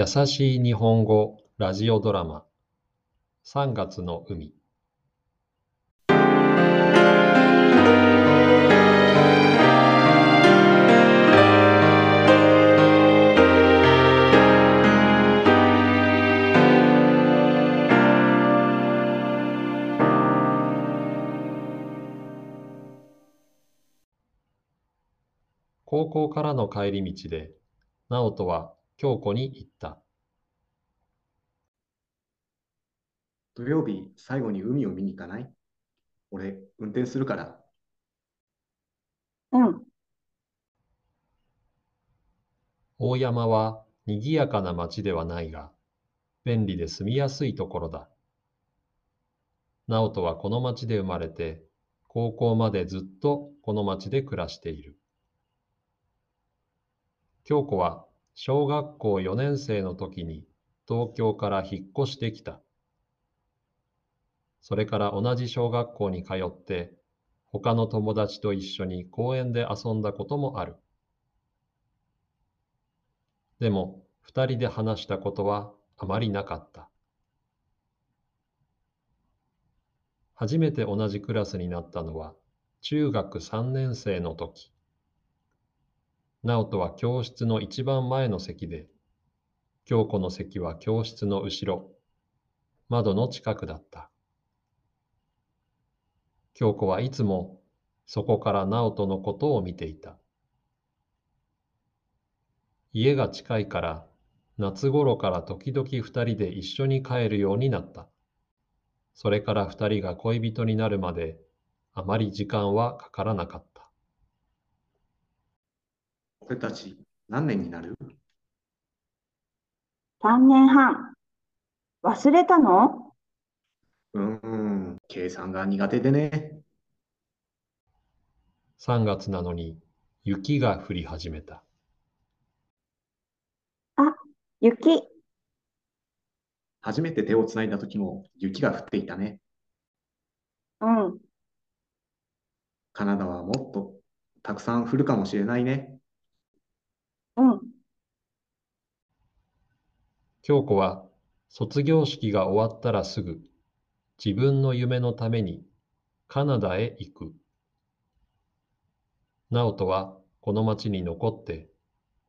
優しい日本語ラジオドラマ。3月の海。高校からの帰り道で直人は京子に言った。土曜日、最後に海を見に行かない？俺、運転するから。うん、大山は賑やかな町ではないが、便利で住みやすいところだ。直人はこの町で生まれて、高校までずっとこの町で暮らしている。京子は小学校4年生の時に東京から引っ越してきた。それから同じ小学校に通って、他の友達と一緒に公園で遊んだこともある。でも、二人で話したことはあまりなかった。初めて同じクラスになったのは中学三年生の時。直人は教室の一番前の席で、京子の席は教室の後ろ、窓の近くだった。京子はいつもそこから直人のことを見ていた。家が近いから夏頃から時々二人で一緒に帰るようになった。それから二人が恋人になるまであまり時間はかからなかった。俺たち、何年になる？3年半。忘れたの？うーん、計算が苦手でね。3月なのに雪が降り始めた。雪。初めて手をつないだ時も雪が降っていたね。うん、カナダはもっとたくさん降るかもしれないね。うん、京子は卒業式が終わったらすぐ自分の夢のためにカナダへ行く。直人はこの町に残って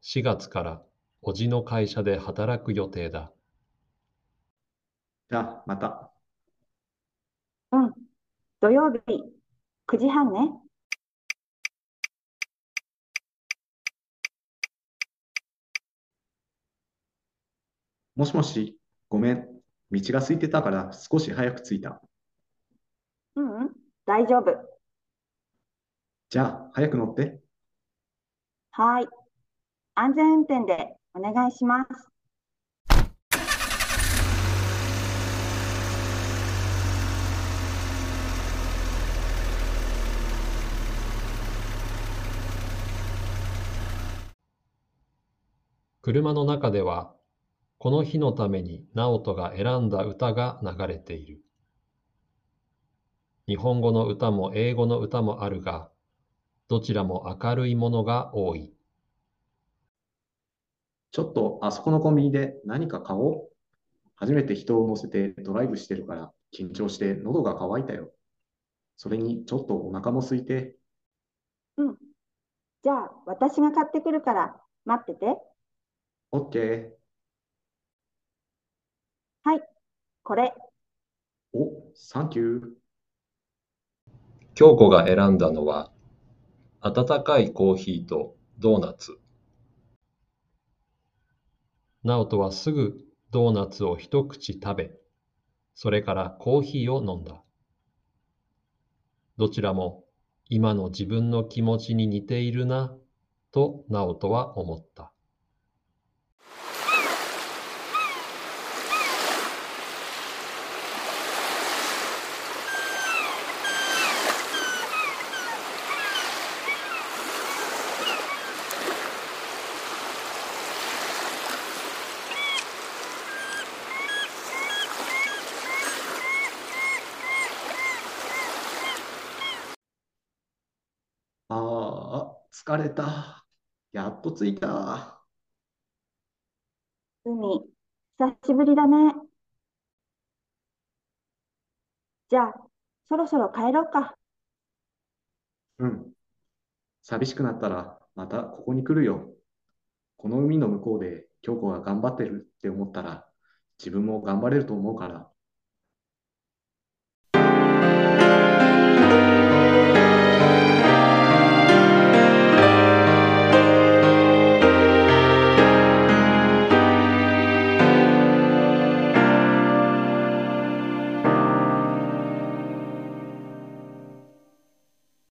4月から叔父の会社で働く予定だ。じゃあ、また。うん。土曜日、9時半ね。もしもし、ごめん。道が空いてたから少し早く着いた。うん、うん、大丈夫。じゃあ、早く乗って。はーい。安全運転でお願いします。車の中ではこの日のために直人が選んだ歌が流れている。日本語の歌も英語の歌もあるが、どちらも明るいものが多い。ちょっとあそこのコンビニで何か買おう。初めて人を乗せてドライブしてるから緊張して喉が渇いたよ。それにちょっとお腹も空いて。うん。じゃあ、私が買ってくるから待ってて。オッケー。はい。これ。お、サンキュー。京子が選んだのは、温かいコーヒーとドーナツ。直人はすぐドーナツを一口食べ、それからコーヒーを飲んだ。どちらも今の自分の気持ちに似ているな、と直人は思った。ああ、疲れた。やっと着いた。海、久しぶりだね。じゃあ、そろそろ帰ろうか。うん。寂しくなったらまたここに来るよ。この海の向こうで京子が頑張ってるって思ったら自分も頑張れると思うから。